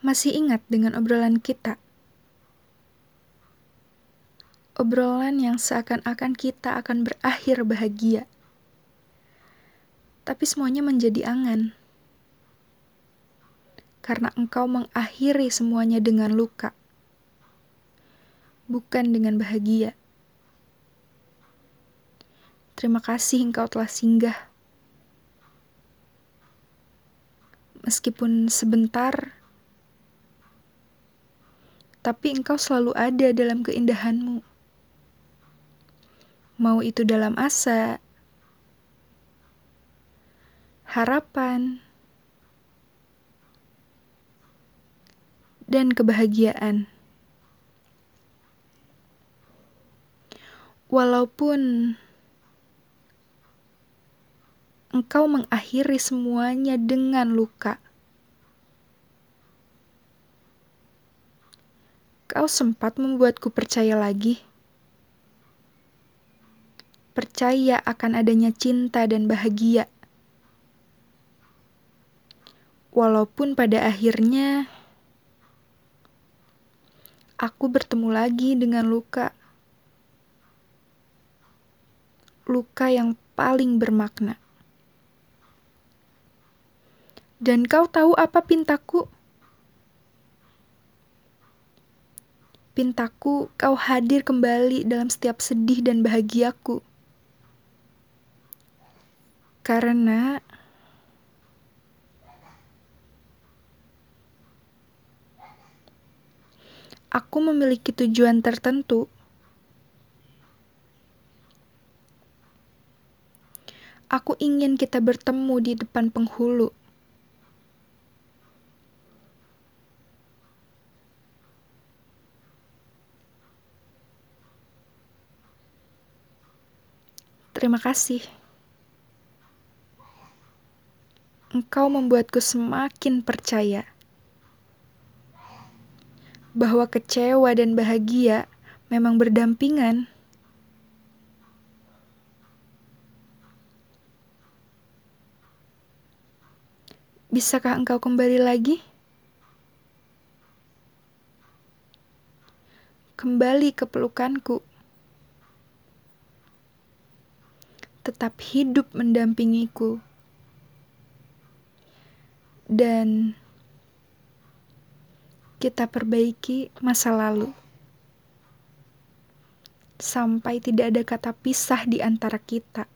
Masih ingat dengan obrolan kita? Obrolan yang seakan-akan kita akan berakhir bahagia. Tapi semuanya menjadi angan. Karena engkau mengakhiri semuanya dengan luka. Bukan dengan bahagia. Terima kasih engkau telah singgah. Meskipun sebentar, tapi engkau selalu ada dalam keindahanmu. Mau itu dalam asa, harapan, dan kebahagiaan. Walaupun engkau mengakhiri semuanya dengan luka. Kau sempat membuatku percaya lagi. Percaya akan adanya cinta dan bahagia. Walaupun pada akhirnya aku bertemu lagi dengan luka. Luka yang paling bermakna. Dan kau tahu apa pintaku? Pintaku, kau hadir kembali dalam setiap sedih dan bahagiaku. Karena aku memiliki tujuan tertentu. Aku ingin kita bertemu di depan penghulu. Terima kasih. Engkau membuatku semakin percaya bahwa kecewa dan bahagia memang berdampingan. Bisakah engkau kembali lagi? Kembali ke pelukanku. Tetap hidup mendampingiku. Dan kita perbaiki masa lalu. Sampai tidak ada kata pisah di antara kita.